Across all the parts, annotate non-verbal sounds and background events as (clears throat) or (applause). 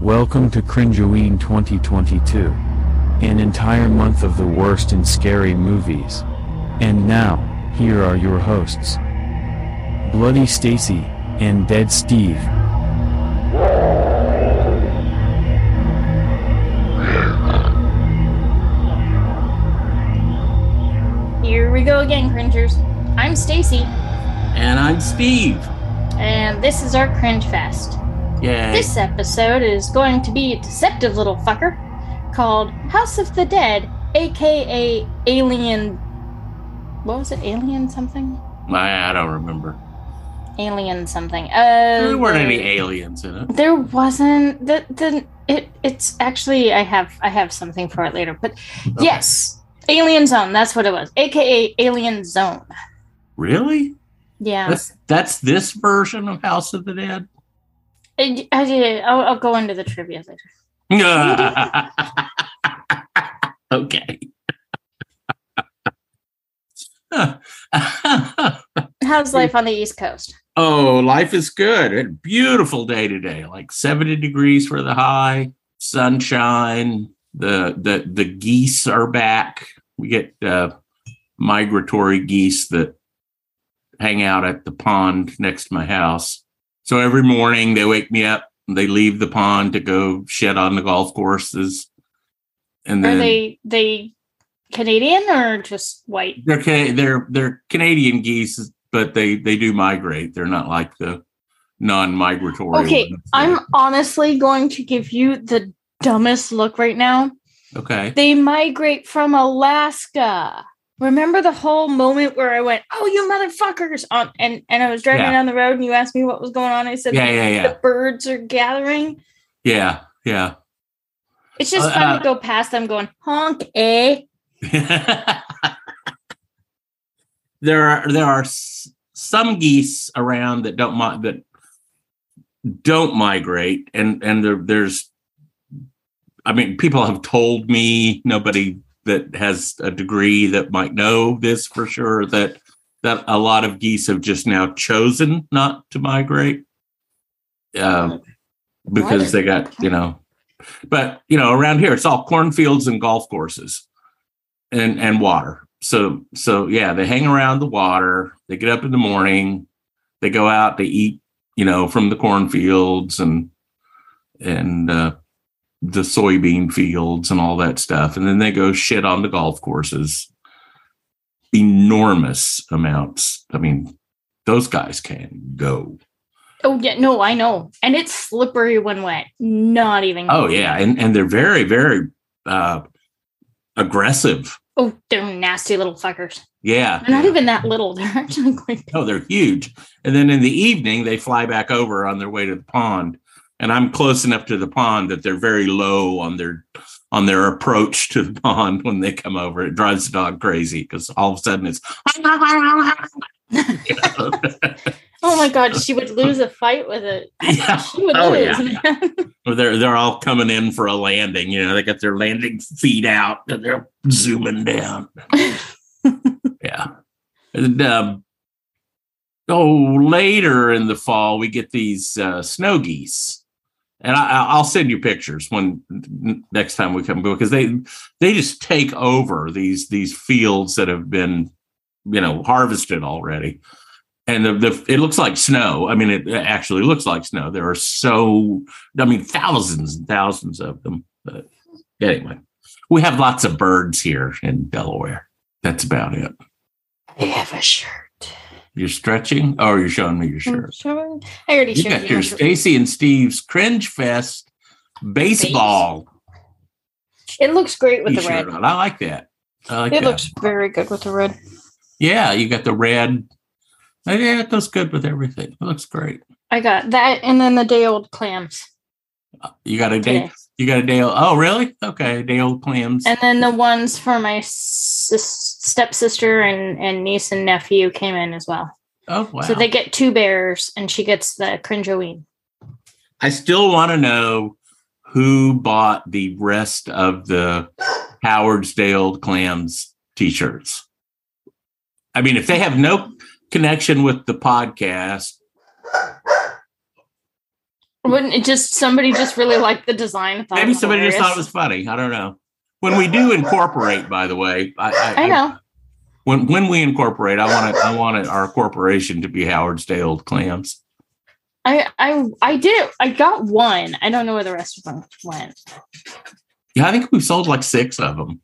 Welcome to Cringeoween 2022. An entire month of the worst and scary movies. And now, here are your hosts Bloody Stacy and Dead Steve. Here we go again, cringers. I'm Stacy, And I'm Steve. and this is our Cringe Fest. Yay. This episode is going to be a deceptive little fucker called House of the Dead, aka Alien. What was it? Alien something? I, I don't remember. Alien something. Uh, There weren't any aliens in it. There wasn't. The the it it's actually I have I have something for it later, but yes, Alien Zone. That's what it was, aka Alien Zone. Really? Yeah. That's that's this version of House of the Dead? I, I, I'll, I'll go into the trivia later. (laughs) okay. (laughs) How's life on the East Coast? oh, life is good. A beautiful day today. Like 70 degrees for the high, sunshine. The the the geese are back. We get uh, migratory geese that hang out at the pond next to my house. So every morning they wake me up. They leave the pond to go shed on the golf courses, and Are they they Canadian or just white? they're Ca- they're they're Canadian geese, but they they do migrate. They're not like the non-migratory. Okay. I'm honestly going to give you the dumbest look right now. okay. They migrate from Alaska. Remember the whole moment where I went, "Oh, you motherfuckers!" on and and I was driving Yeah. down the road and you asked me what was going on. I said, Yeah, yeah, yeah, "The birds are gathering." yeah, yeah. It's just Uh, fun uh, to go past them, going honk, eh? (laughs) there are there are some geese around that don't that don't migrate, and and there, there's, I mean, people have told me nobody that has a degree that might know this for sure that that a lot of geese have just now chosen not to migrate. Um, because they got you know but you know around here it's all cornfields and golf courses and and water. So so yeah they hang around the water they get up in the morning they go out they eat you know from the cornfields and and uh the soybean fields and all that stuff and then they go shit on the golf courses enormous amounts i mean those guys can go Oh yeah, no, I know, and it's slippery when wet. Not even. oh yeah and and they're very very uh aggressive Oh, they're nasty little fuckers. yeah They're not even that little. (laughs) They're actually quite. big. Oh, they're huge. And then in the evening, they fly back over on their way to the pond. And I'm close enough to the pond that they're very low on their on their approach to the pond when they come over. It drives the dog crazy because all of a sudden it's (laughs) Oh my god, she would lose a fight with it. (laughs) Yeah. She would Oh, lose. yeah, man. Or they're they're all coming in for a landing. You know, they got their landing feet out and they're zooming down. (laughs) yeah. And um, oh, later in the fall we get these uh, snow geese, and I, I- I'll send you pictures when next time we come because they they just take over these these fields that have been you know harvested already. And the, the it looks like snow. I mean, it actually looks like snow. There are so, I mean, thousands and thousands of them. But anyway, we have lots of birds here in Delaware. That's about it. I have a shirt. You're stretching? Oh, you're showing me your shirt. Sure. I already You showed got you. your. Stacy and Steve's Cringe Fest baseball It looks great with the red. on. I like that. I like It that. looks very good with the red. yeah, you got the red. Yeah, it goes good with everything. It looks great. I got that, and then the day old clams. Uh, you got a day. today. You got a day. Old, oh, really? Okay, day old clams. And then the ones for my sis- stepsister and, and niece and nephew came in as well. oh, wow. So they get two bears, and she gets the cringeoween. I still want to know who bought the rest of the Howard's Day Old Clams t-shirts. I mean, if they have no connection with the podcast. Wouldn't it just somebody just really liked the design? and thought it Maybe was somebody just thought it was funny. I don't know. When we do incorporate, by the way, I, I, I know. when when we incorporate, I want it. I want our corporation to be Howard's Day Old Clams. I I I did. I got one. I don't know where the rest of them went. Yeah, I think we sold like six of them.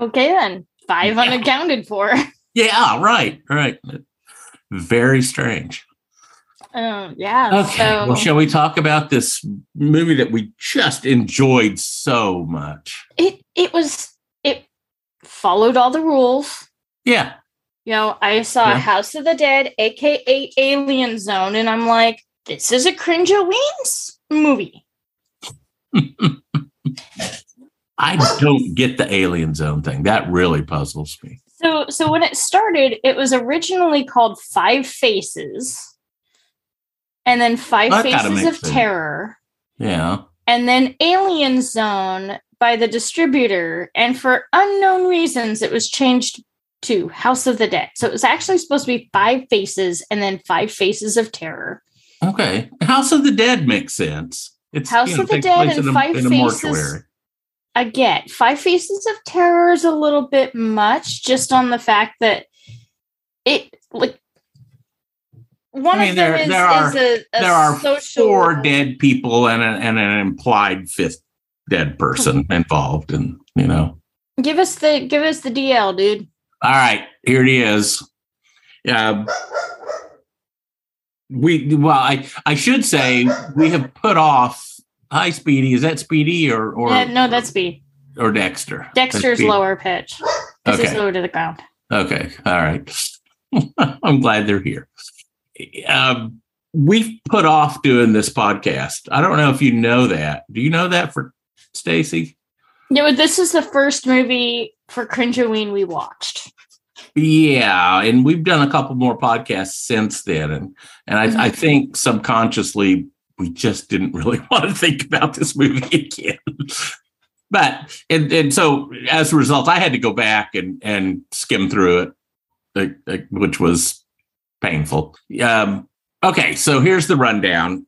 Okay then, five Yeah. unaccounted for. (laughs) Yeah, right, right. Very strange. Um, yeah. Okay, So well, shall we talk about this movie that we just enjoyed so much? it it was it followed all the rules. Yeah, You know, I saw Yeah. House of the Dead, aka Alien Zone, and I'm like, this is a Cringeoween movie. (laughs) I don't get the Alien Zone thing. That really puzzles me. So so when it started, it was originally called Five Faces. And then Five That Faces of sense. Terror. Yeah. And then Alien Zone by the distributor. And for unknown reasons, it was changed to House of the Dead. So it was actually supposed to be Five Faces and then Five Faces of Terror. Okay. House of the Dead makes sense. It's House of the Dead and a, Five Faces-. I get Five Faces of Terror is a little bit much, just on the fact that it like one I mean, of them there- is, there are- is a, a there are social Four dead people and, a, and an implied fifth dead person (laughs) involved, and you know. Give us the give us the DL, dude. All right, here it is. Um, we well, I I should say we have put off. Hi, Speedy. Is that Speedy or or Yeah, no, that's B. or Dexter? Dexter's lower pitch. This is Okay. lower to the ground. Okay. All right. (laughs) I'm glad they're here. Um, we've put off doing this podcast. I don't know if you know that. Do you know that for Stacy? Yeah, this is the first movie for Cringeoween we watched. Yeah, and we've done a couple more podcasts since then, and and I, I think subconsciously we just didn't really (laughs) want to think about this movie (laughs) again. but and and so as a result, I had to go back and and skim through it, which was painful. Um, okay, so here's the rundown.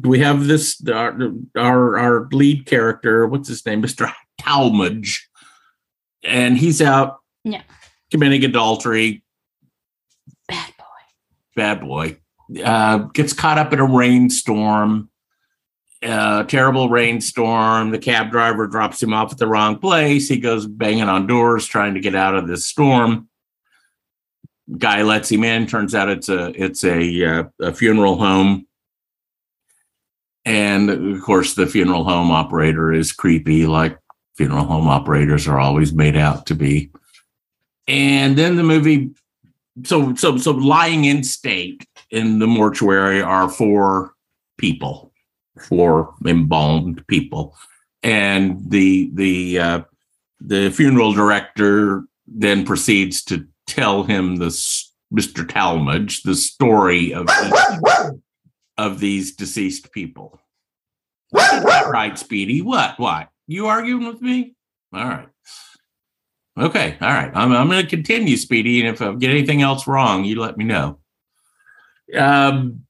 We have this our our, our lead character. What's his name, Mister Talmadge, and he's out. Yeah. Committing adultery, Bad boy. bad boy uh, gets caught up in a rainstorm uh, terrible rainstorm the cab driver drops him off at the wrong place he goes banging on doors trying to get out of this storm guy lets him in. Turns out it's a it's a uh, a funeral home. And of course the funeral home operator is creepy like funeral home operators are always made out to be. And then the movie so so so lying in state in the mortuary are four people four embalmed people. And the the uh the funeral director then proceeds to tell him this mr talmadge the story of of these deceased people right speedy what what you arguing with me all right Okay, all right. I'm I'm going to continue, Speedy, and if I get anything else wrong, you let me know. Um,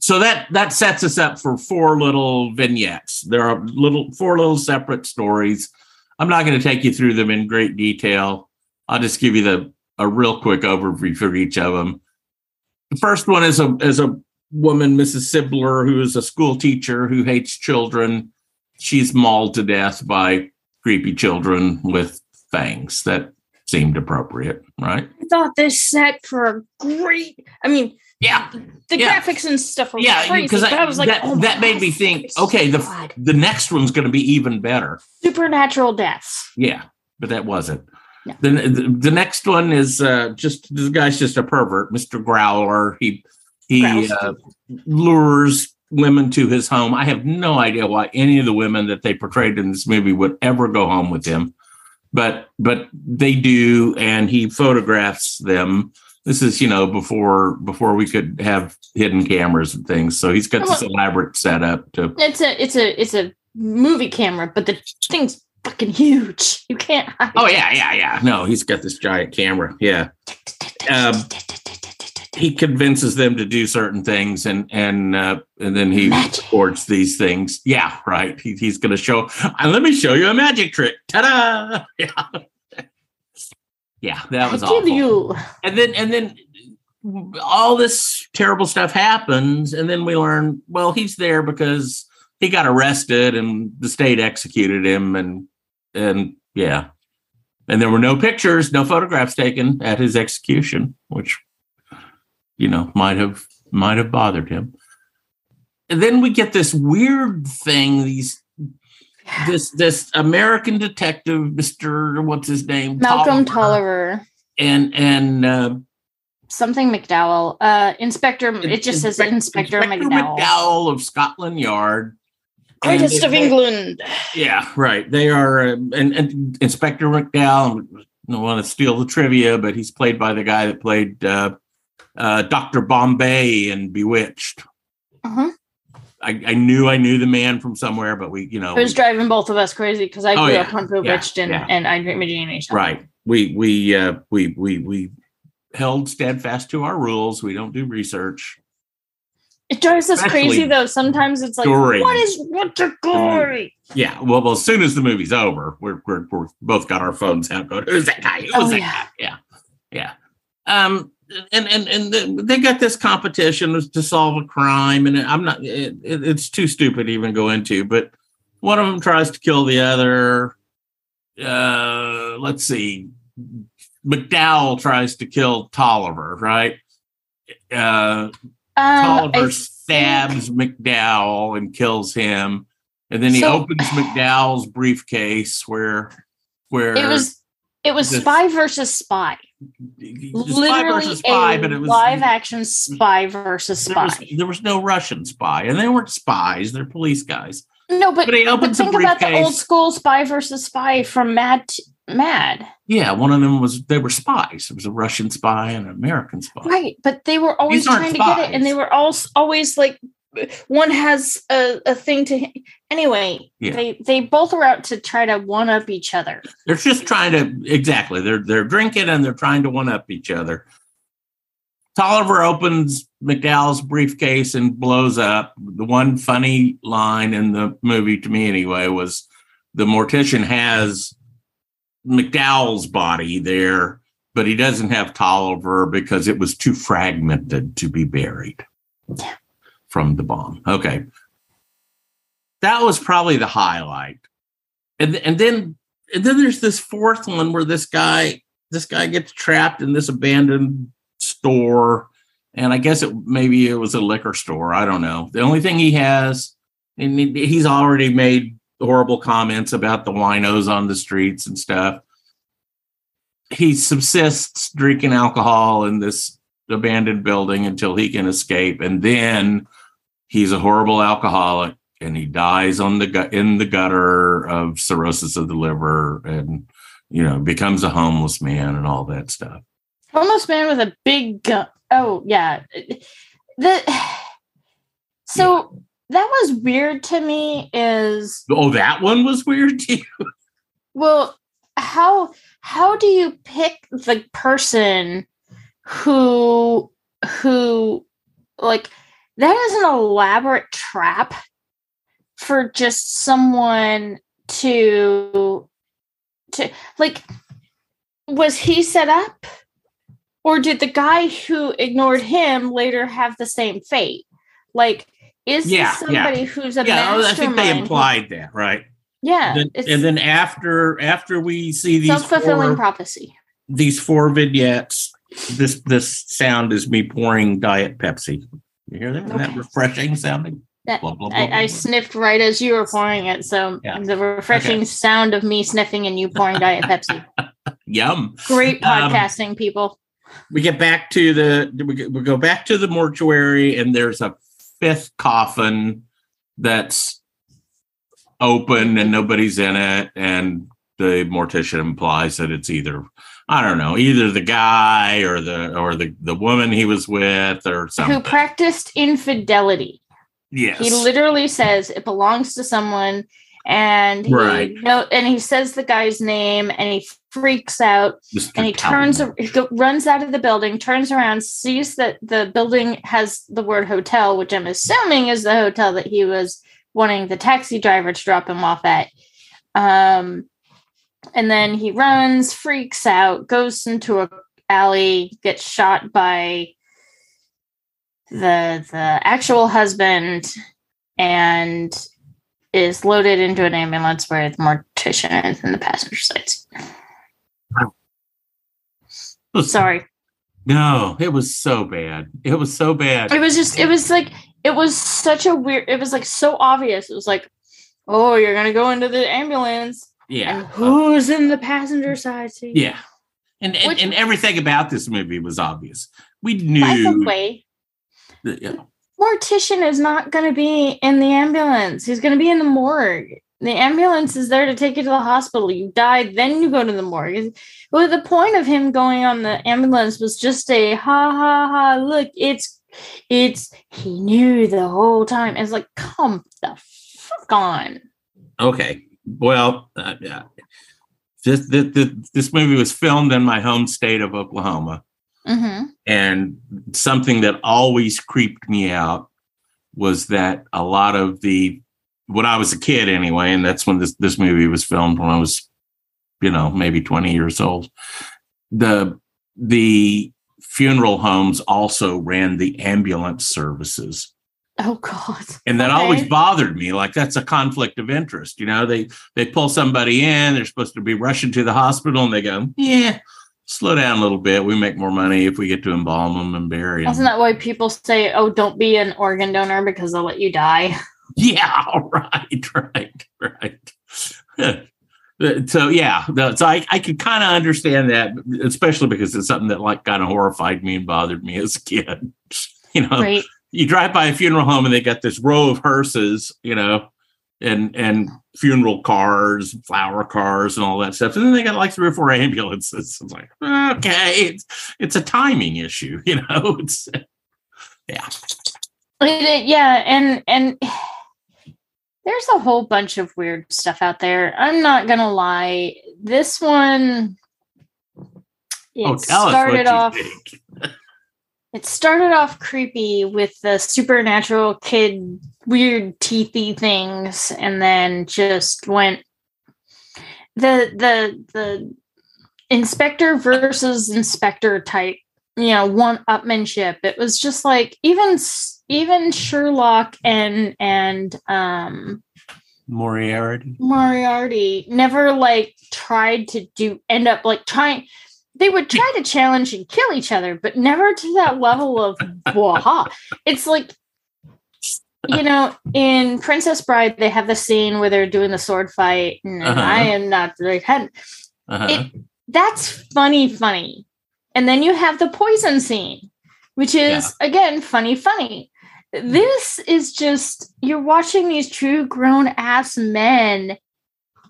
so that that sets us up for four little vignettes. There are little four little separate stories. I'm not going to take you through them in great detail. I'll just give you the a real quick overview for each of them. The first one is a is a woman, Mrs. Sibler, who is a school teacher who hates children. She's mauled to death by creepy children with fangs. That seemed appropriate, right? I thought this set for a great. I mean, Yeah. the Yeah. graphics and stuff were Yeah, crazy, because I, was like, that, oh that made me think, okay, the God. the next one's going to be even better. supernatural deaths. Yeah, but that wasn't. The, the next one is uh, just this guy's just a pervert, Mr. Growler. He he uh, lures women to his home. I have no idea why any of the women that they portrayed in this movie would ever go home with him, but but they do, and he photographs them. This is you know before before we could have hidden cameras and things. So he's got this elaborate setup to It's a it's a it's a movie camera, but the thing's fucking huge. You can't hide. Oh yeah, yeah, yeah. No, he's got this giant camera. Yeah. um, he convinces them to do certain things and and uh, and then he Magic. records these things yeah right he, he's going to show uh, let me show you a magic trick ta-da (laughs) yeah yeah that was I awful you. and then and then all this terrible stuff happens and then we learn well he's there because he got arrested and the state executed him and and yeah. And there were no pictures no photographs taken at his execution which you know might have might have bothered him. And then we get this weird thing these this this american detective mr what's his name? Malcolm Tolliver, Tolliver, and and uh something McDowell, uh, Inspector. It just says Inspector, Inspector McDowell, McDowell of Scotland Yard. Greatest of they- England. Yeah, right. They are, uh, and, and Inspector McDowell. I don't want to steal the trivia, but he's played by the guy that played uh, uh, Doctor Bombay in Bewitched. Uh-huh. I, I knew I knew the man from somewhere, but we, you know, It was driving both of us crazy because I Oh, grew yeah. up on Bewitched and, yeah. and I Dream Jeannie. right. We we uh, we we we held steadfast to our rules. We don't do research. It drives us Especially crazy though. Sometimes it's like, during what is what's a gory? Yeah, well, well, as soon as the movie's over, we're we're, we're both got our phones out. Going, who's that guy? Who's Oh, that yeah. guy? Yeah, yeah. Um, and and and they got this competition to solve a crime, and I'm not. It, it, it's too stupid to even go into. But one of them tries to kill the other. Uh, let's see. McDowell tries to kill Tolliver, right? Uh, Um, Tolliver think- stabs McDowell and kills him, and then he So- opens McDowell's briefcase where where It was it was the- spy versus spy. it was spy Literally versus spy, a but it was live action spy versus there spy. was, there was no Russian spy, and they weren't spies; they're police guys. no, but, But he opens a think about the old school spy versus spy from Mad Mad. Yeah, one of them was they were spies. It was a Russian spy and an American spy. Right, but they were always trying to get it, and they were all always like one has a, a thing to anyway. Yeah. They they both are out to try to one up each other. They're just trying to exactly. They're they're drinking and they're trying to one up each other. Tolliver opens McDowell's briefcase and blows up. The one funny line in the movie, to me anyway, was the mortician has McDowell's body there, but he doesn't have Tolliver because it was too fragmented to be buried Yeah. from the bomb. Okay. That was probably the highlight. And, and then and then there's this fourth one where this guy this guy gets trapped in this abandoned store and i guess it maybe it was a liquor store i don't know the only thing he has and he's already made horrible comments about the winos on the streets and stuff. He subsists drinking alcohol in this abandoned building until he can escape and then he's a horrible alcoholic and he dies on the gut in the gutter of cirrhosis of the liver and you know becomes a homeless man and all that stuff. Homeless man with a big gun. Oh yeah, the (sighs) so that was weird to me. Is oh that one was weird to you well, how how do you pick the person who who like that is an elaborate trap for just someone to to like was he set up or did the guy who ignored him later have the same fate like is Yeah, this yeah. somebody who's a yeah i think they implied that right yeah Then- and then after after we see these self-fulfilling four, prophecy these four vignettes this this sound is me pouring diet pepsi you hear that Isn't that refreshing sounding That- Blah, blah, blah, I, I sniffed right as you were pouring it. So Yeah. the refreshing sound of me sniffing and you pouring Diet Pepsi. (laughs) yum Great Um, podcasting, people. we get back to the we go back to the mortuary and there's a fifth coffin that's open and nobody's in it and the mortician implies that it's either i don't know either the guy or the or the the woman he was with or something. Who practiced infidelity. yes He literally says it belongs to someone and he Right. no, and he says the guy's name, and he freaks out, Mr. and he turns, he go, runs out of the building, turns around, sees that the building has the word hotel, which I'm assuming is the hotel that he was wanting the taxi driver to drop him off at. Um, and then he runs, freaks out, goes into a alley, gets shot by the the actual husband, and is loaded into an ambulance where the mortician is in the passenger side. Sorry. No, it was so bad. It was so bad. It was just it was like it was such a weird it was like so obvious. It was like, oh, you're gonna go into the ambulance. Yeah. And who's in the passenger side seat? Yeah. And and, Which- and everything about this movie was obvious. We knew. By the way, that, you know, Mortician is not gonna be in the ambulance. He's gonna be in the morgue. The ambulance is there to take you to the hospital. You died, then you go to the morgue. Well, the point of him going on the ambulance was just a ha ha ha. Look, it's it's he knew the whole time. It's like, come the fuck on. okay. Well, uh, yeah. This this this movie was filmed in my home state of Oklahoma, Mm-hmm. and something that always creeped me out was that a lot of the when I was a kid anyway, and that's when this this movie was filmed when I was, you know, maybe twenty years old. The the funeral homes also ran the ambulance services. Oh God. And that Okay. always bothered me. Like that's a conflict of interest. You know, they they pull somebody in, they're supposed to be rushing to the hospital, and they go, Yeah, slow down a little bit. We make more money if we get to embalm them and bury them. Isn't that why people say, "Oh, don't be an organ donor because they'll let you die"? (laughs) Yeah, (laughs) right, right, right. (laughs) so yeah, so I, I could kind of understand that, especially because it's something that like kind of horrified me and bothered me as a kid. You know, Right? you drive by a funeral home and they got this row of hearses, you know, and and funeral cars, flower cars, and all that stuff, and then they got like three or four ambulances. (laughs) It's like okay, it's it's a timing issue, (laughs) you know. It's yeah, It- it- yeah, and and (sighs) there's a whole bunch of weird stuff out there. I'm not gonna lie. This one, it oh, tell us what started off. (laughs) It started off creepy with the supernatural kid weird teethy things, and then just went the the the inspector versus inspector type, you know, one upmanship. It was just like even even Sherlock and and um Moriarty. Moriarty never like tried to do end up like trying they would try to challenge and kill each other, but never to that level of waha. It's like you know, in Princess Bride, they have the scene where they're doing the sword fight, and Uh-huh. I am not the right head. Uh-huh. It, that's funny, funny. And then you have the poison scene, which is again funny, funny. This is just you're watching these true grown ass men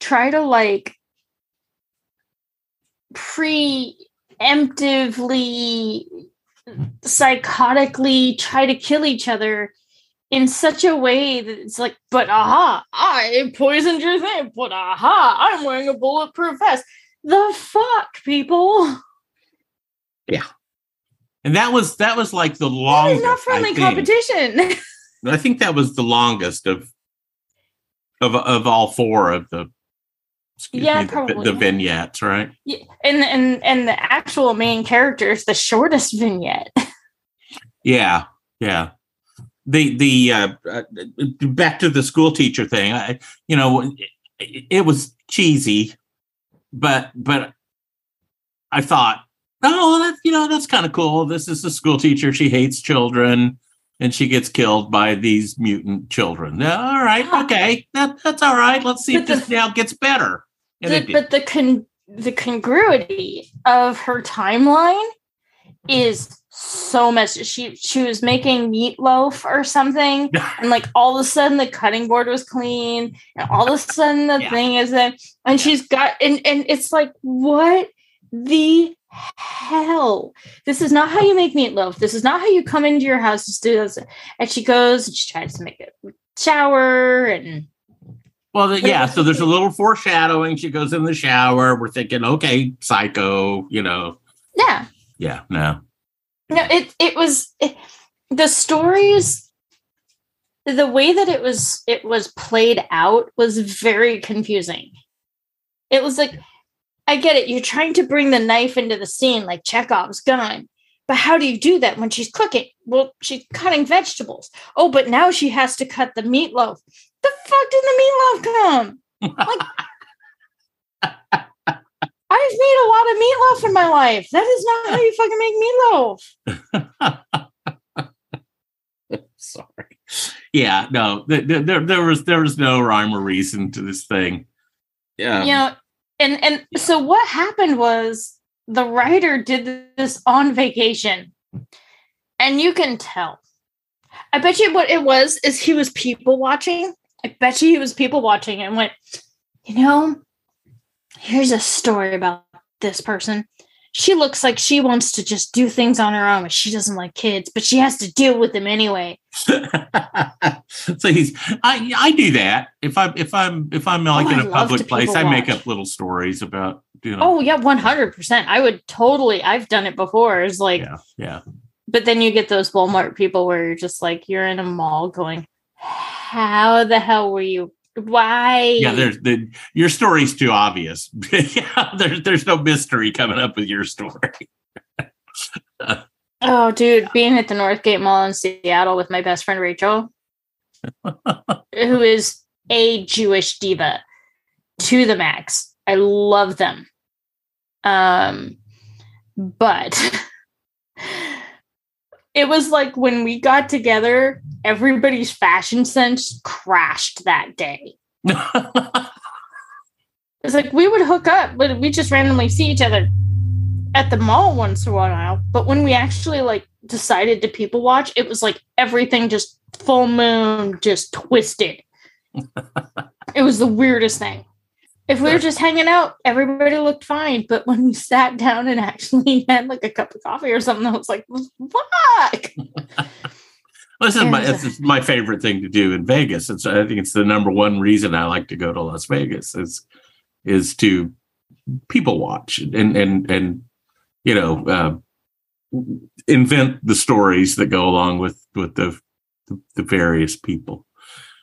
try to like preemptively, psychotically try to kill each other in such a way that it's like, but aha, I poisoned your thing, but aha, I'm wearing a bulletproof vest. The fuck, people? Yeah. And that was that was like the That longest. is not I friendly think. competition. (laughs) I think that was the longest of of of all four of the excuse Yeah, me, the- probably. the, vignettes, right? Yeah, and and and the actual main character is the shortest vignette. (laughs) Yeah, yeah. The the uh, uh, back to the school teacher thing. I, you know, it, it was cheesy, but but I thought, oh, that you know, that's kind of cool. This is a school teacher. She hates children, and she gets killed by these mutant children. All right, (laughs) okay, that that's all right. Let's see if this now gets better. The- but the con- the congruity of her timeline is so much. She she was making meatloaf or something, (laughs) and like all of a sudden the cutting board was clean, and all of a sudden the Yeah. thing is that, and she's got and and it's like what the hell this is not how you make meatloaf this is not how you come into your house to do this and she goes and she tries to make a shower and Well, yeah. So there's a (laughs) little foreshadowing. She goes in the shower. We're thinking, okay, psycho. You know. Yeah. Yeah. No. No, it it was it, the stories the way that it was it was played out was very confusing. It was like I get it, you're trying to bring the knife into the scene like Chekhov's gun. But how do you do that when she's cooking? Well, she's cutting vegetables. Oh, but now she has to cut the meatloaf. The fuck did the meatloaf come? Like, (laughs) I've made a lot of meatloaf in my life. That is not how you fucking make meatloaf. (laughs) Sorry. Yeah. No. There, there, there was there was no rhyme or reason to this thing. Yeah. you know, and and so what happened was the writer did this on vacation, and you can tell. I bet you what it was is he was people watching. I bet you he was people watching and went, you know, here's a story about this person. She looks like she wants to just do things on her own, but she doesn't like kids, but she has to deal with them anyway. (laughs) so he's I I do that if I'm if I'm if I'm oh, like Oh, in a public place I make up little stories about you know Oh yeah, one hundred percent. I would totally. I've done it before. It's like, yeah yeah but then you get those Walmart people where you're just like, you're in a mall going, how the hell were you? Why? yeah there's the your story's too obvious (laughs) yeah there's there's no mystery coming up with your story (laughs) Oh, dude, being at the Northgate Mall in Seattle with my best friend Rachel, (laughs) who is a Jewish diva to the max. I love them. Um, but it was like when we got together, everybody's fashion sense crashed that day. (laughs) It's like we would hook up, but we just randomly see each other at the mall once in a while. But when we actually like decided to people watch, it was like everything just full moon, just twisted. (laughs) it was the weirdest thing. If we were just hanging out, everybody looked fine. But when we sat down and actually (laughs) had like a cup of coffee or something, I was like, fuck. This is my this is my favorite thing to do in Vegas. It's I think it's the number one reason I like to go to Las Vegas is is to people watch and and and you know uh, invent the stories that go along with with the the, the various people.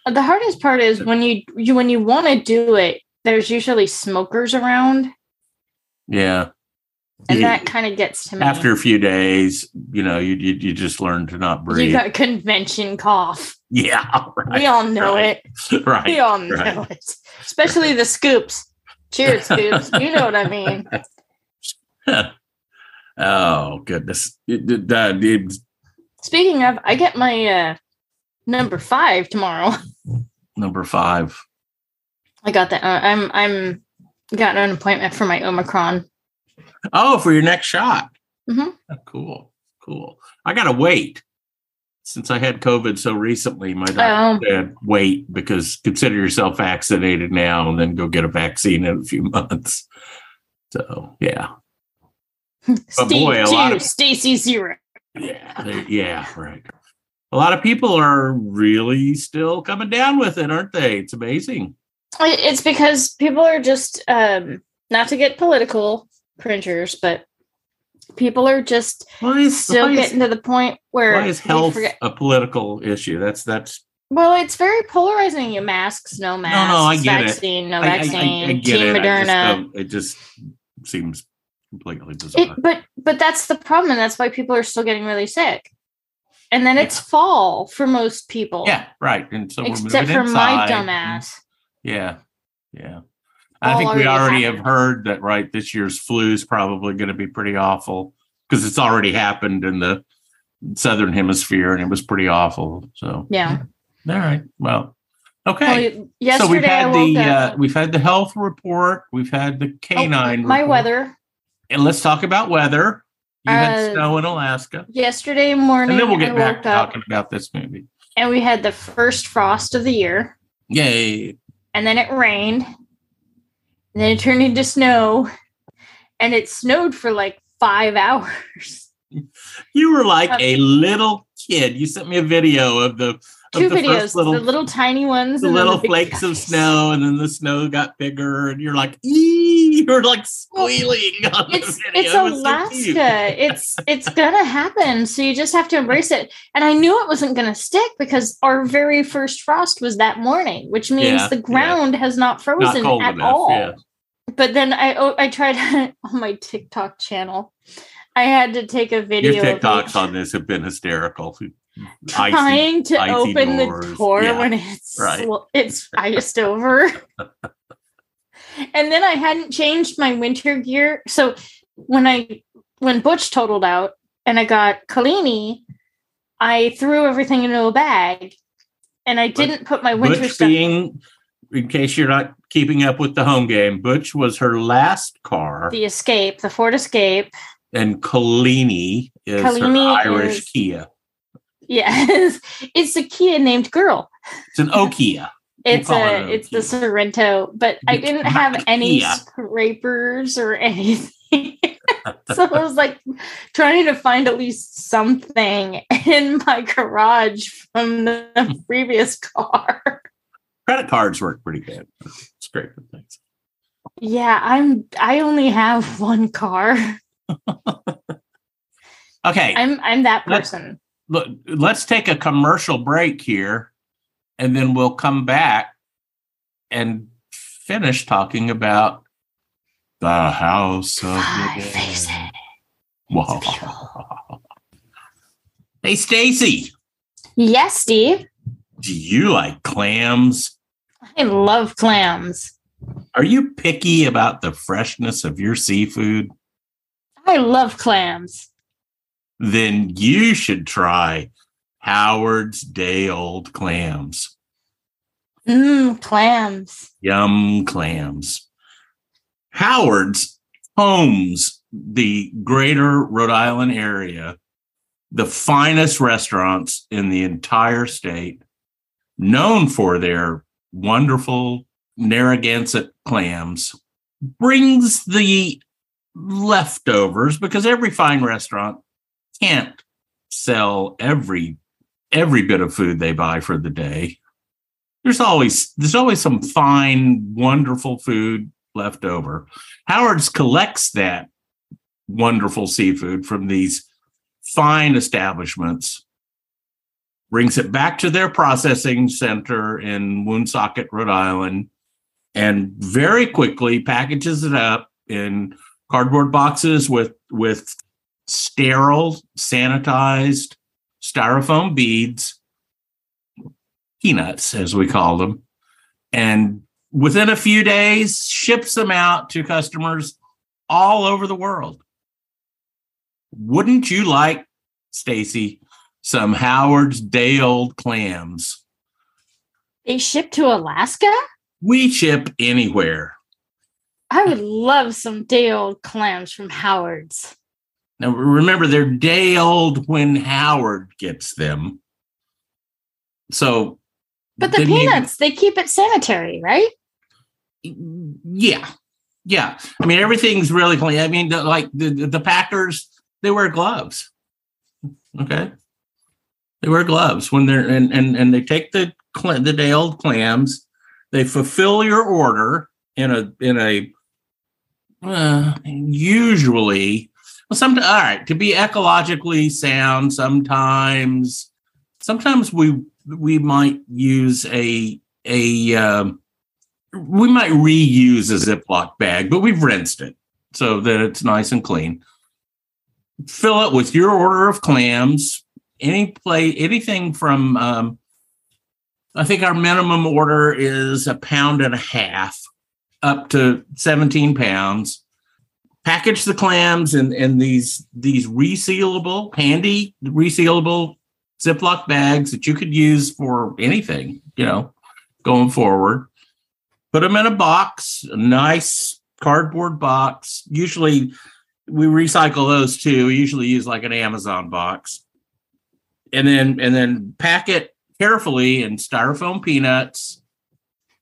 The hardest part is when you, you when you want to do it, there's usually smokers around, Yeah. And that kind of gets to me. after a few days, you know, you you, you just learn to not breathe. you got convention cough. yeah, we all know right. it. (laughs) right. We all know it. Especially the scoops. Cheers, scoops. You know what I mean. (laughs) oh goodness, It- it- uh, it- Speaking of, I get my uh number five tomorrow. (laughs) number five. I got that. Uh, I'm I'm got an appointment for my Omicron. Oh, for your next shot. Mhm. Oh, cool, cool. I gotta wait since I had COVID so recently. My doctor Um, said wait because consider yourself vaccinated now and then go get a vaccine in a few (laughs) months. So yeah, Steve boy, a lot of- Stacy zero. yeah, yeah, right. A lot of people are really still coming down with it, aren't they? It's amazing. It's because people are just um not to get political printers, but people are just is, still is, getting to the point where why is health a political issue? That's that's Well, it's very polarizing. You masks, no masks. no, no, I get it. vaccine, no I- I- I- vaccine. I get Team it. I just Moderna. it just seems completely bizarre. It, but but that's the problem, and that's why people are still getting really sick. And then it's fall for most people. yeah, right. And so we're except for my inside. dumbass. Yeah, yeah. I think we already already have heard that. Right, this year's flu is probably going to be pretty awful because it's already happened in the southern hemisphere, and it was pretty awful. So Yeah. all right, well, okay. Well, yesterday so we've had the uh, we've had the health report, we've had the Oh, canine. my report. weather and let's talk about weather. You had Uh, snow in Alaska, yesterday morning. and then we'll I get back to up talking about this movie. and we had the first frost of the year, Yay! and then it rained, and then it turned into snow, and it snowed for like five (laughs) hours. You were like Um, a little kid. You sent me a video of the Two the videos, little the little tiny ones, the little big flakes of snow, and then the snow got bigger, and you're like, ee, (laughs) you're like squealing on the It's it's It was so. Alaska. it's it's gonna happen. So you just have to embrace it. And I knew it wasn't gonna stick because our very first frost was that morning, which means Yeah, the yeah. ground has not Not frozen cold at enough. all. Yeah. But then I oh, I tried (laughs) on my TikTok channel. I had to take a video. Your TikToks on this have been hysterical. Icy- trying to icy open doors. the door Yeah, when it's right. it's iced over. and then I hadn't changed my winter gear. So when I when Butch totaled out and I got Kalini, I threw everything into a bag and I didn't put my winter Butch stuff. being, in case you're not keeping up with the home game, Butch was her last car, the Escape, the Ford Escape. and Collini is Collini her Irish is- Kia. Yes, (laughs) it's a Kia named girl. It's an Okia. (laughs) It's it a a it's the Sorento, but I didn't have any Kia. scrapers or (laughs) anything. so I was like trying to find at least something in my garage from the hmm. previous car. Credit cards work pretty good. It's great for things. Yeah, I'm I only have one car. Okay, I'm I'm that person. Look, let's take a commercial break here, and then we'll come back and finish talking about the House of the Five Dead. faces. Wow. (laughs) Hey, Stacy, Yes, Steve. do you like clams? I love clams. Are you picky about the freshness of your seafood? I love clams. Then you should try Howard's Day Old Clams. Mmm, clams. Yum clams. Howard's homes the greater Rhode Island area, the finest restaurants in the entire state, known for their wonderful Narragansett clams, brings the leftovers because every fine restaurant can't sell every every bit of food they buy for the day. There's always there's always some fine wonderful food left over. Howard's collects that wonderful seafood from these fine establishments brings it back to their processing center in woonsocket rhode island and very quickly packages it up in cardboard boxes with with sterile sanitized styrofoam beads peanuts, as we call them, and within a few days ships them out to customers all over the world. Wouldn't you like, Stacy, some Howard's day old clams? They ship to Alaska? We ship anywhere. I would love some day old clams from Howard's. Now remember, they're day old when Howard gets them. So, But the they may be- peanuts, they keep it sanitary, right? yeah yeah i mean everything's really clean i mean the, like the, the packers they wear gloves okay they wear gloves when they're and and, and they take the cl- the day old clams they fulfill your order in a in a uh, usually well all right to be ecologically sound sometimes sometimes we we might use a a um, we might reuse a Ziploc bag, but we've rinsed it so that it's nice and clean. Fill it with your order of clams. Any play anything from um, I think our minimum order is a pound and a half up to 17 pounds. Package the clams in, in these these resealable, handy resealable Ziploc bags that you could use for anything, you know, going forward put them in a box, a nice cardboard box. Usually we recycle those too. We usually use like an Amazon box. And then and then pack it carefully in styrofoam peanuts,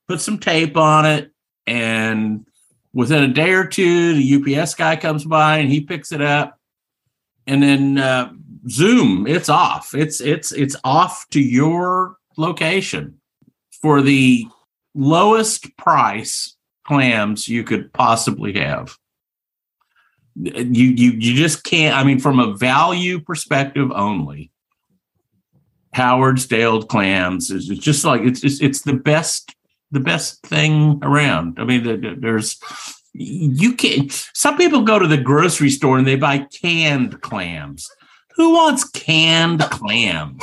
put some tape on it, and within a day or two, the UPS guy comes by and he picks it up. And then uh, Zoom, it's off. It's it's it's off to your location for the lowest price clams you could possibly have. You you you just can't. I mean, from a value perspective only, Howard's Day Old clams is just like it's it's, it's the best the best thing around. I mean, the, the, there's you can some people go to the grocery store and they buy canned clams. Who wants canned clams?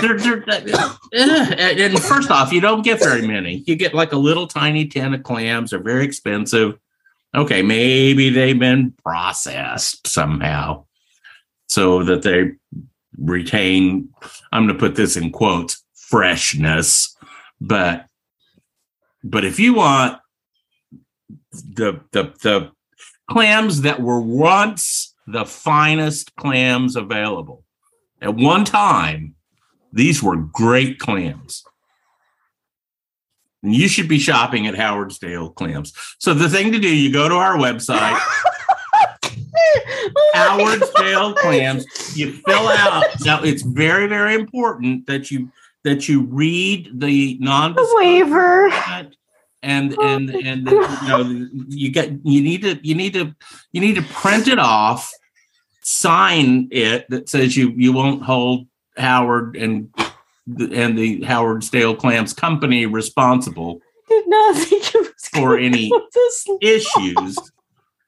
they're, they're, uh, and first off, you don't get very many. You get like a little tiny tin of clams. They're very expensive. Okay, maybe they've been processed somehow so that they retain, I'm going to put this in quotes, freshness. But but if you want the the the clams that were once the finest clams available at one time, these were great clams. And you should be shopping at Howard's Dale Clams. So the thing to do, you go to our website, Oh (laughs) Howard's Dale Clams. You fill out. Now it's very, very important that you that you read the non waiver. and oh and and you know you get you need to you need to you need to print it off sign it that says you you won't hold howard and the- and the howard stale clams company responsible Did not think it was For any issues.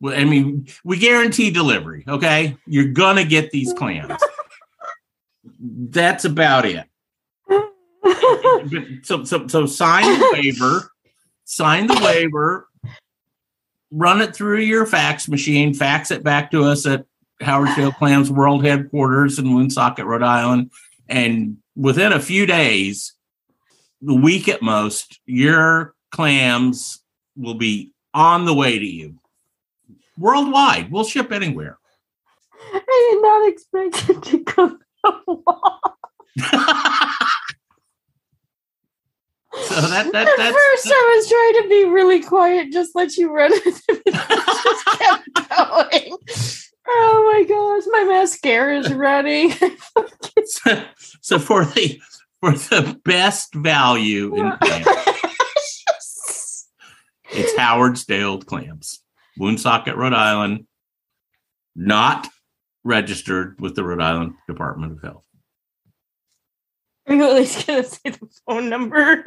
Well i mean we guarantee delivery okay? You're gonna get these (laughs) clams. That's about it so so so sign the waiver, sign the waiver, run it through your fax machine, fax it back to us at Howard Dale Clams World Headquarters in Woonsocket, Rhode Island, and within a few days, the week at most, your clams will be on the way to you. Worldwide, we'll ship anywhere. I did not expect it to come so long. So that that At that's first, I was trying to be really quiet, just let you run (laughs) it. just kept going. Oh my gosh, my mascara is running. (laughs) so, so for the for the best value in (laughs) clams, it's Howard's Dale clams, Woonsocket, Rhode Island, not registered with the Rhode Island Department of Health. Are you at least gonna say the phone number?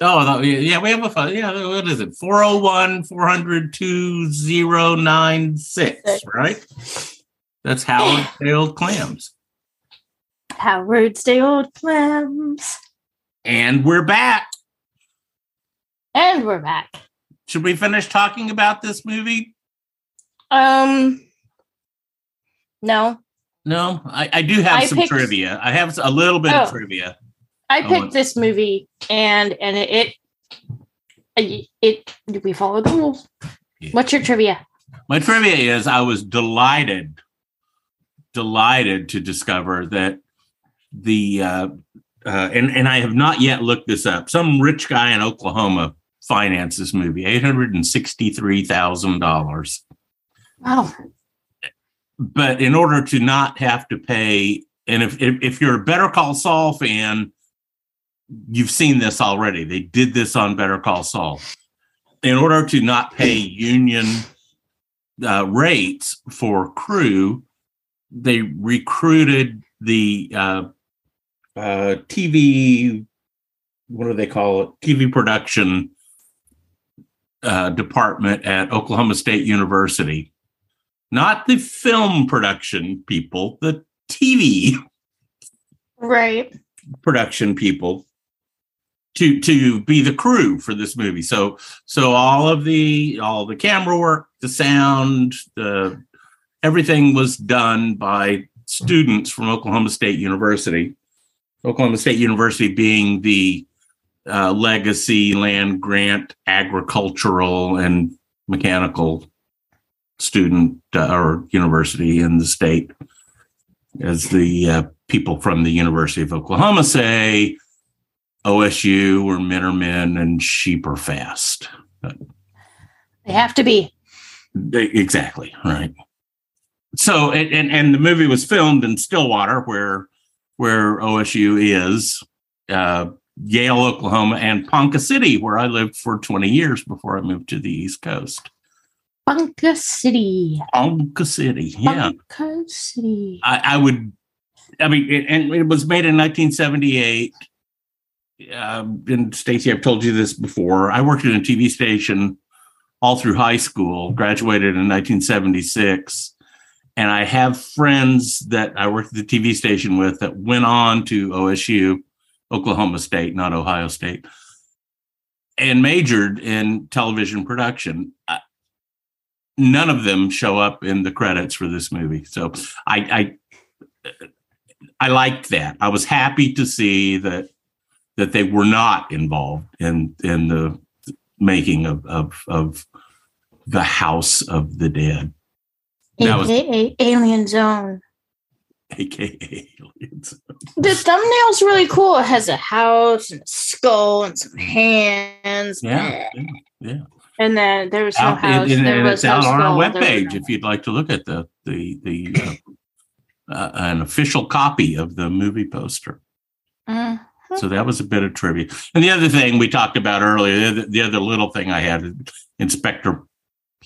Oh, no, yeah, yeah, we have a phone. Yeah, what is it? 401 400 2096, right? That's Howard (laughs) Dale clams. Howard's Day Old Clams. And we're back. And we're back. Should we finish talking about this movie? Um, no, No, I, I do have I some picked- trivia. I have a little bit of Oh. trivia. I picked this movie, and and it it, it we follow the rules. Yeah. What's your trivia? My trivia is I was delighted, delighted to discover that the uh, uh, and and I have not yet looked this up. Some rich guy in Oklahoma financed this movie, eight hundred and sixty three thousand dollars. Wow, But in order to not have to pay, and if, if if you're a Better Call Saul fan, you've seen this already. They did this on Better Call Saul. In order to not pay union uh, rates for crew, they recruited the uh, uh, TV. What do they call it? TV production uh, department at Oklahoma State University. Not the film production people, the TV right? production people to to be the crew for this movie. So so all of the all the camera work, the sound, the everything was done by students from Oklahoma State University. Oklahoma State University being the uh, legacy land grant agricultural and mechanical student uh, or university in the state as the uh, people from the University of Oklahoma say, OSU or men are men and sheep are fast. They have to be. They- Exactly right. so and, and and the movie was filmed in Stillwater, where where OSU is, uh, Yale, Oklahoma, and Ponca City, where I lived for 20 years before I moved to the East Coast. Ponca City. Ponca City, yeah. Ponca City. I, I would, I mean, it, and it was made in 1978. Um, and Stacy, I've told you this before. I worked in a TV station all through high school, graduated in 1976. And I have friends that I worked at the TV station with that went on to OSU, Oklahoma State, not Ohio State, and majored in television production. None of them show up in the credits for this movie. So I, I I liked that. I was happy to see that that they were not involved in in the making of of, of the House of the Dead, That was- AKA Alien Zone. aka aliens. The thumbnail's really cool. It has a house and a skull and some hands. Yeah, yeah, yeah. And then there was no Out, house. and, there and was it's out no on our webpage no- if you'd like to look at the the the uh, uh, an official copy of the movie poster. Mm. So that was a bit of trivia. And the other thing we talked about earlier, the other, the other little thing I had, Inspector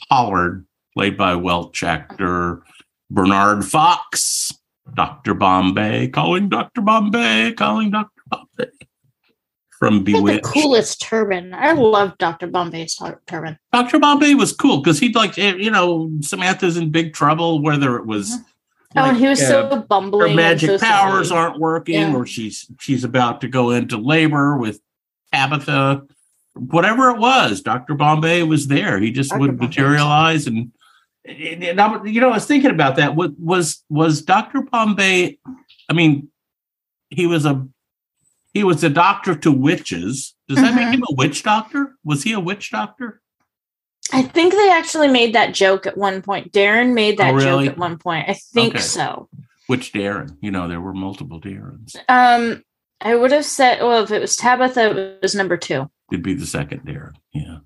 Pollard, played by Welch actor Bernard Fox, Dr. Bombay, calling Dr. Bombay, calling Dr. Bombay from He had the coolest turban. I love Dr. Bombay's turban. Dr. Bombay was cool because he'd like, eh, you know, Samantha's in big trouble, whether it was. Oh, and he was uh, so bumbling. her magic so powers aren't working Yeah. or she's she's about to go into labor with tabitha whatever it was dr bombay was there he just Dr. would Bombay. materialize and, and, and I, you know i was thinking about that what was was dr bombay i mean he was a he was a doctor to witches does that make Mhm. him a witch doctor was he a witch doctor I think they actually made that joke at one point. Darren made that Oh, really? joke at one point. I think Okay. so. which darren you know there were multiple darrens Um, I would have said, well, if it was Tabitha, it was number two. it'd be the second darren yeah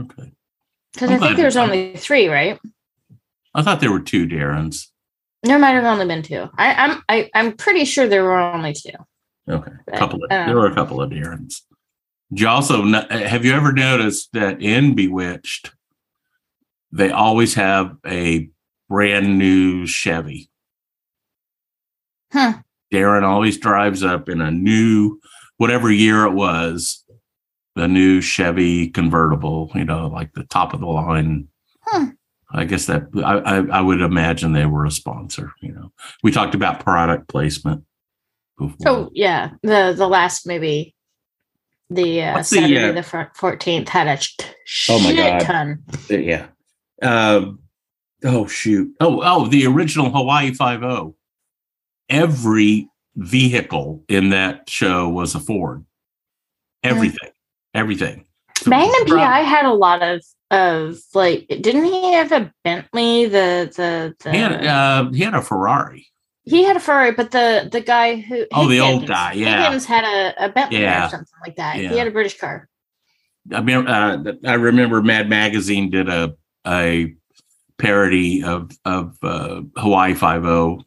okay Because I think there's only three, right? i thought there were two darrens There might have only been two. I, I'm I, I'm pretty sure there were only two. Okay, a couple of um, there were a couple of Darrens. You also have you ever noticed that in Bewitched, they always have a brand new Chevy. Huh. Darren always drives up in a new, whatever year it was, the new Chevy convertible. You know, like the top of the line. Hmm. I guess that I, I I would imagine they were a sponsor. You know, we talked about product placement. Before. Oh yeah, the the last maybe the uh, What's the, Saturday uh, the fourteenth had a sh- Oh my shit God. ton. yeah. Um, oh shoot. Oh oh, the original Hawaii Five O. Every vehicle in that show was a Ford. Everything, everything. So Magnum PI had a lot of of like, didn't he have a Bentley? The the the He had, uh, he had a Ferrari. he had a Ferrari, but the the guy who Oh, the old guy, yeah. Higgins had a, a Bentley Yeah. or something like that. Yeah. He had a British car. I mean, uh, I remember Mad Magazine did a a parody of of uh, Hawaii Five O.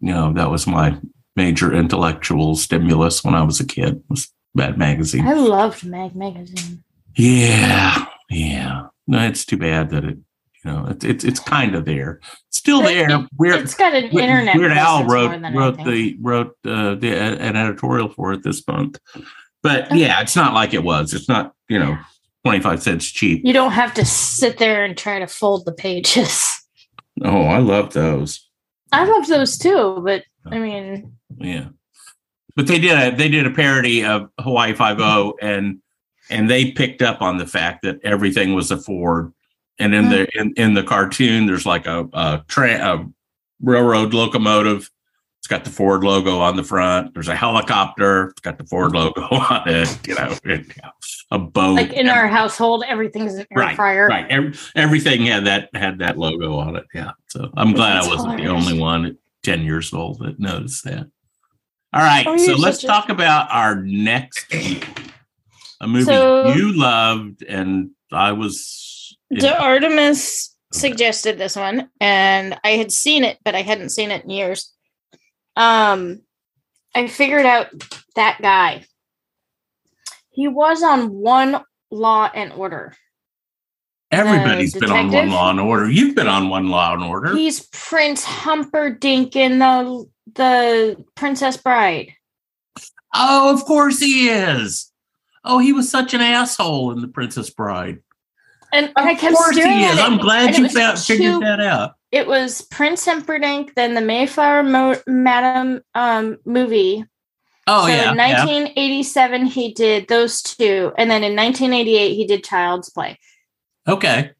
You know, that was my major intellectual stimulus when I was a kid. Was Mad magazine? I loved Mag magazine. Yeah, yeah. No, it's too bad that it. You know, it's it's, it's kind of there, still there. Weird, it's got an internet. Weird Al wrote wrote the wrote uh, the uh, an editorial for it this month, but okay. yeah, it's not like it was. It's not you know. 25 cents cheap. You don't have to sit there and try to fold the pages. Oh, I love those. I love those too, but I mean, yeah. But they did a they did a parody of Hawaii Five O and and they picked up on the fact that everything was a Ford. And in mm-hmm. the in, in the cartoon there's like a a, tra- a railroad locomotive Got the Ford logo on the front. There's a helicopter. It's got the Ford logo (laughs) on it. You know, you know, a boat. like in our household, everything's an air Right, fryer. right. Ev- everything had that had that logo on it. Yeah. So I'm glad That's I wasn't the only one at 10 years old that noticed that. All right. Oh, so let's a- talk about our next movie. A movie So- you loved and I was The Artemis suggested this one, and I had seen it, but I hadn't seen it in years. Um, I figured out that guy. He was on one Law and Order. Everybody's been on one? Law and Order. You've been on one Law and Order. He's Prince Humperdinck in the the Princess Bride. oh, of course he is. Oh, he was such an asshole in The Princess Bride. And Of I kept course he is. it, I'm glad and you found, figured that out. It was Prince Humperdinck, then the Mayflower Mo- Madam um, movie. Oh so yeah, in yeah. 1987 he did those two, and then in 1988 he did Child's Play. Okay.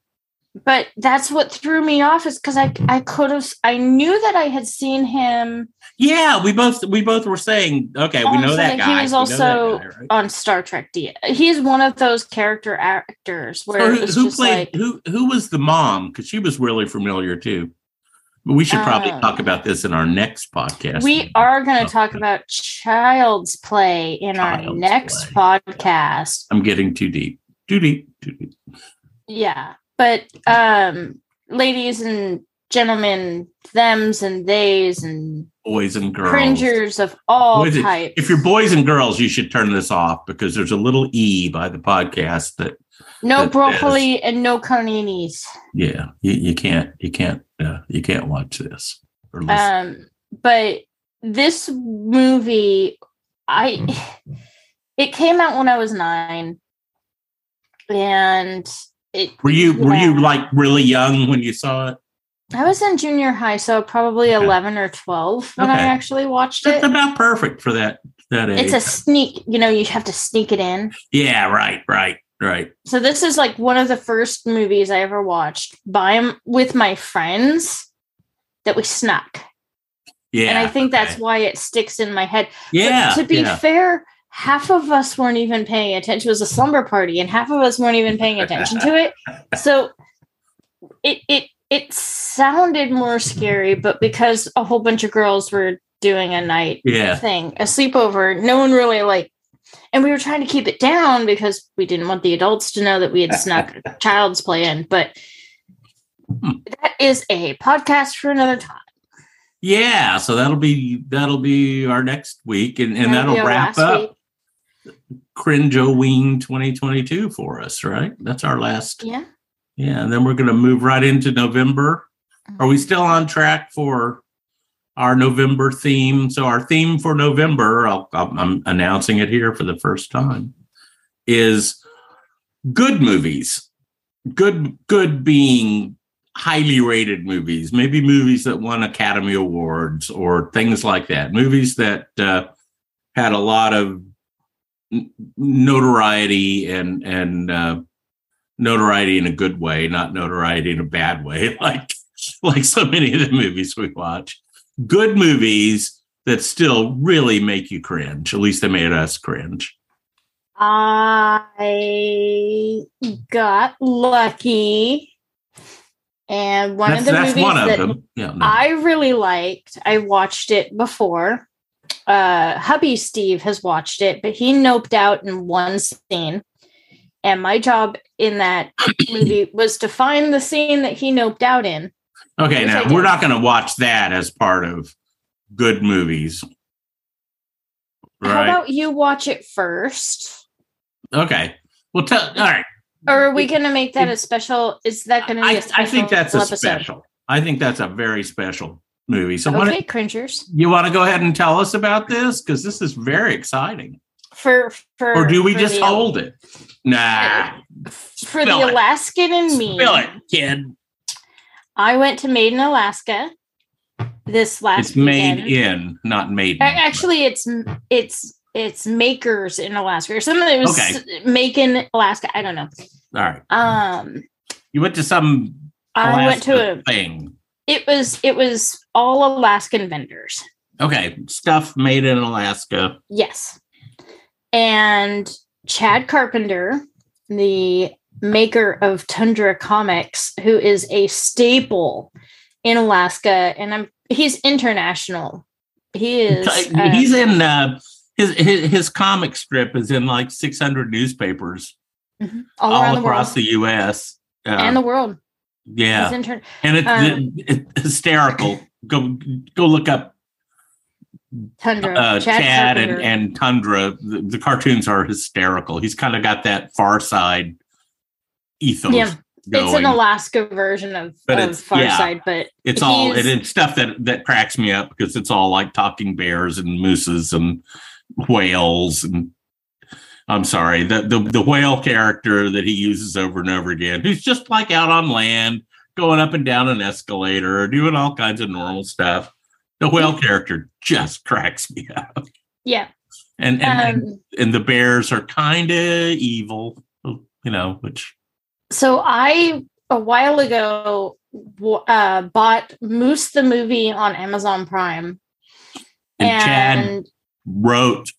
But that's what threw me off is because I I could have I knew that I had seen him Yeah, we both we both were saying okay. We Oh, know that that he was We also guy, right? on Star Trek D. He's one of those character actors where who, was who played like who? Who was the mom? Because she was really familiar too. But we should probably Um, talk about this in our next podcast. we are going Oh, to talk about Child's Play in our next Play. podcast. I'm getting too deep. Too deep. Too deep. Yeah, but um, ladies and gentlemen, them's and theys and Boys and girls. cringers of all Boys types. If you're boys and girls, you should turn this off because there's a little e by the podcast that no that broccoli and no caninis. yeah you, you can't you can't uh, you can't watch this or. Um, but this movie, I it came out when I was nine, and it were you were you like really young when you saw it? I was in junior high, so probably Okay. eleven or twelve when I actually watched it. That's it. about perfect for that that age. It's a sneak, you know, you have to sneak it in. yeah, right, right, right. So this is like one of the first movies I ever watched by with my friends that we snuck. Yeah, and I think that's why it sticks in my head. yeah. But to be yeah. fair, half of us weren't even paying attention. It was a slumber party, and half of us weren't even paying attention to it. (laughs) So it it it sounded more scary, but because a whole bunch of girls were doing a night yeah, thing, a sleepover, no one really like and we were trying to keep it down because we didn't want the adults to know that we had snuck a (laughs) child's play in. But Hmm. that is a podcast for another time. yeah. So that'll be that'll be our next week, and, and That'll that'll wrap up week. Cringeoween 2022 for us, right? That's our last. Yeah. Yeah, and then we're going to move right into November. Are we still on track for our November theme? So our theme for November, I'll, I'll- I'm announcing it here for the first time, is good movies. Good, good being highly rated movies, maybe movies that won Academy Awards or things like that. Movies that uh, had a lot of notoriety and and uh, notoriety in a good way, not notoriety in a bad way, (laughs) like like so many of the movies we watch. Good movies that still really make you cringe. At least they made us cringe. I got lucky. And one that's of the movies one of that them. Yeah. no. I really liked, I watched it before. Uh hubby Steve has watched it, but he noped out in one scene. And my job in that (clears throat) movie was to find the scene that he noped out in. okay, now we're not going to watch that as part of good movies. How about you watch it first? okay. Well, tell. All right. Or are we going to make that a special? Is that going to be a I, special I think that's a special. I think that's a very special movie. So, what Okay, cringers. you want to go ahead and tell us about this because this is very exciting. For for Or do we just the- hold it? Nah. for Spill the it. Alaskan and me? Spill it, kid. I went to Made in Alaska this last It's made weekend. in, not made. A- Actually, it's it's it's makers in Alaska or something. It was Okay. making Alaska. I don't know. All right. Um, You went to some. I went to Alaska a. thing. It was it was all Alaskan vendors. Okay, stuff made in Alaska. Yes, and Chad Carpenter, the maker of Tundra Comics, who is a staple in Alaska, and I'm he's international. He is. uh, He's in uh, his, his his comic strip is in like 600 newspapers all, all, around the across world the U.S. Uh, and the world. Yeah, intern. and it's um, it's hysterical. Go go look up Tundra. uh, Chad Chad, and, and Tundra. The, the cartoons are hysterical. He's kind of got that Far Side ethos Yeah, going. It's an Alaska version of, But of it's- Far yeah. Side, but it's all and it's stuff that that cracks me up because it's all like talking bears and mooses and whales and I'm sorry the the the whale character that he uses over and over again who's just like out on land going up and down an escalator doing all kinds of normal stuff. The whale character just cracks me up. Yeah. and and, Um, and the bears are kind of evil you know which so I a while ago uh, bought Moose the movie on Amazon Prime, and Chad and wrote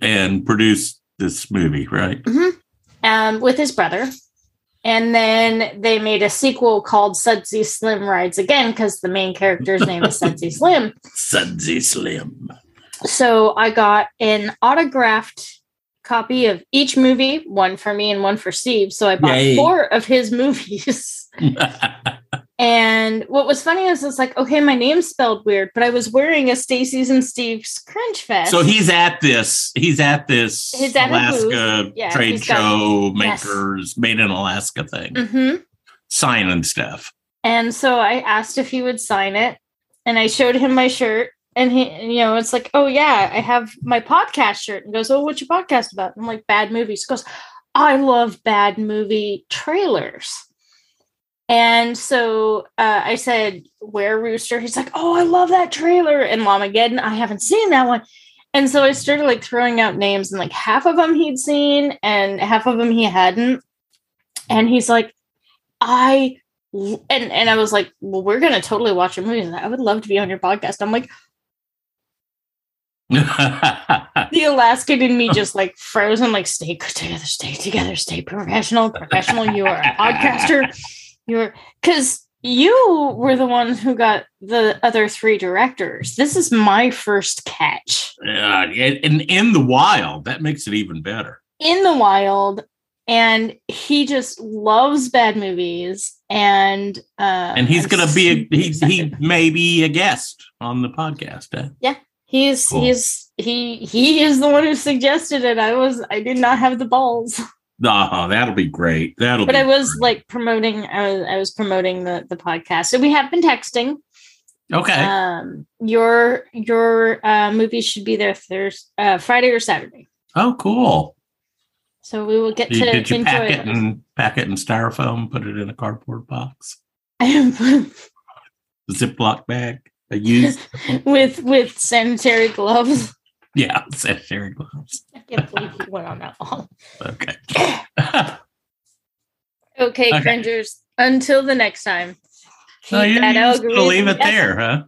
and produced this movie right um, with his brother. And then they made a sequel called Sudsy Slim Rides Again because the main character's name is Sudsy (laughs) Slim. Sudsy Slim. So I got an autographed copy of each movie, one for me and one for Steve. So I bought Yay. four of his (laughs) movies. (laughs) and what was funny is it's like, okay, my name's spelled weird, but I was wearing a Stacy's and Steve's Crunch Fest. so he's at this. He's at this He's at Alaska. Yeah, trade he's got- show Yes. makers made in Alaska thing, Mhm. signing stuff. And so I asked if he would sign it, and I showed him my shirt. And he, you know, it's like, oh yeah, I have my podcast shirt. And goes, oh, what's your podcast about? I'm like, bad movies. He goes, I love bad movie trailers. And so uh, I said, where Rooster? He's like, oh, I love that trailer. And Llamageddon, I haven't seen that one. And so I started like throwing out names, and like half of them he'd seen, and half of them he hadn't. And he's like, I and and I was like, well, we're gonna totally watch a movie. I would love to be on your podcast. I'm like, (laughs) the Alaskan in me just like frozen, like stay together, stay together, stay professional, professional. You are a podcaster. (laughs) You're because you were the one who got the other three directors. This is my first catch yeah, and in the wild, that makes it even better. in the wild. And he just loves bad movies, and uh, And he's I'm gonna be a, (laughs) he's he may be a guest on the podcast. eh? He's Cool. he's he he is the one who suggested it. I was I did not have the balls, (laughs) Oh, that'll be great. That'll but be I was great. like promoting. I was I was promoting the the podcast. So we have been texting. okay. Um, your your uh, movie should be there Thursday, uh, Friday or Saturday. oh, cool. So we will get Did, to did you enjoy pack it it. and pack it in styrofoam, put it in a cardboard box, (laughs) Ziploc bag, a used (laughs) with with sanitary gloves. Yeah, (laughs) sanitary gloves. I can't believe you went on that long. Okay. (coughs) Okay, Okay. cringers. Until the next time. Oh, so keep you're, that you're just gonna algorithm leave it there, huh?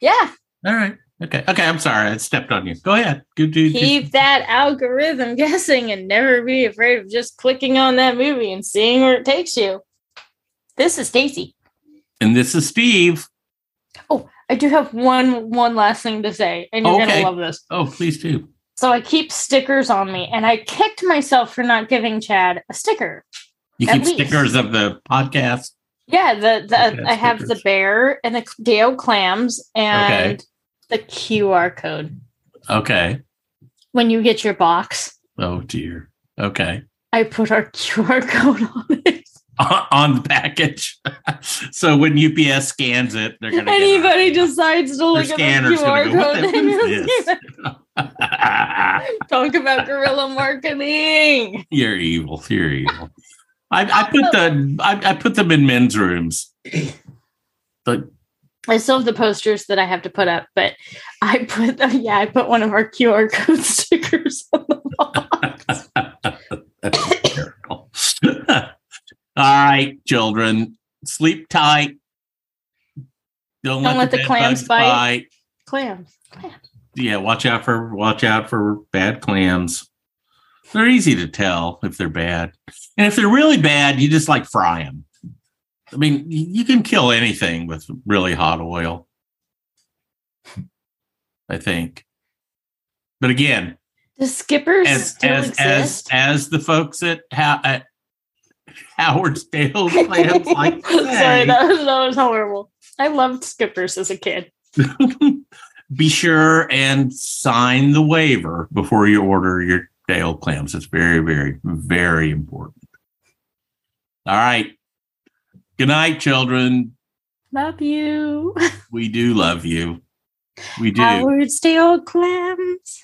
Yeah. All right. Okay. Okay. I'm sorry. I stepped on you. Go ahead. Do. do- keep that algorithm (laughs) guessing and never be afraid of just clicking on that movie and seeing where it takes you. This is Stacy. And this is Steve. I do have one one last thing to say, and you're Okay. gonna love this. Oh, please do. So I keep stickers on me, and I kicked myself for not giving Chad a sticker. You keep least. stickers of the podcast. Yeah, the the I have the bear and the Dale clams and Okay. the QR code Okay. when you get your box. Oh dear. Okay. I put our QR code on it. (laughs) On the package. (laughs) so when UPS scans it, they're gonna get Anybody it. (laughs) decides to look at the QR go, code, the- they what will is see this?" Talk about guerrilla marketing. You're evil. You're evil. I, I put the I, I put them in men's rooms. (clears throat) But I still have the posters that I have to put up, but I put them, yeah, I put one of our QR code stickers on the box. All right, children, sleep tight. Don't, Don't let the bed clams bugs bite. Clams. Clams. Yeah, watch out for watch out for bad clams. They're easy to tell if they're bad, and if they're really bad, you just like fry them. I mean, you can kill anything with really hot oil. I think, but again, the Skippers as as as exist? as the folks at ha- at Howard's Dale clams (laughs) like Sorry, that was, that was horrible. I loved Skippers as a kid. (laughs) Be sure and sign the waiver before you order your Dale clams. It's very, very, very important. All right. Good night, children. Love you. (laughs) We do love you. We do. Howard Stale clams.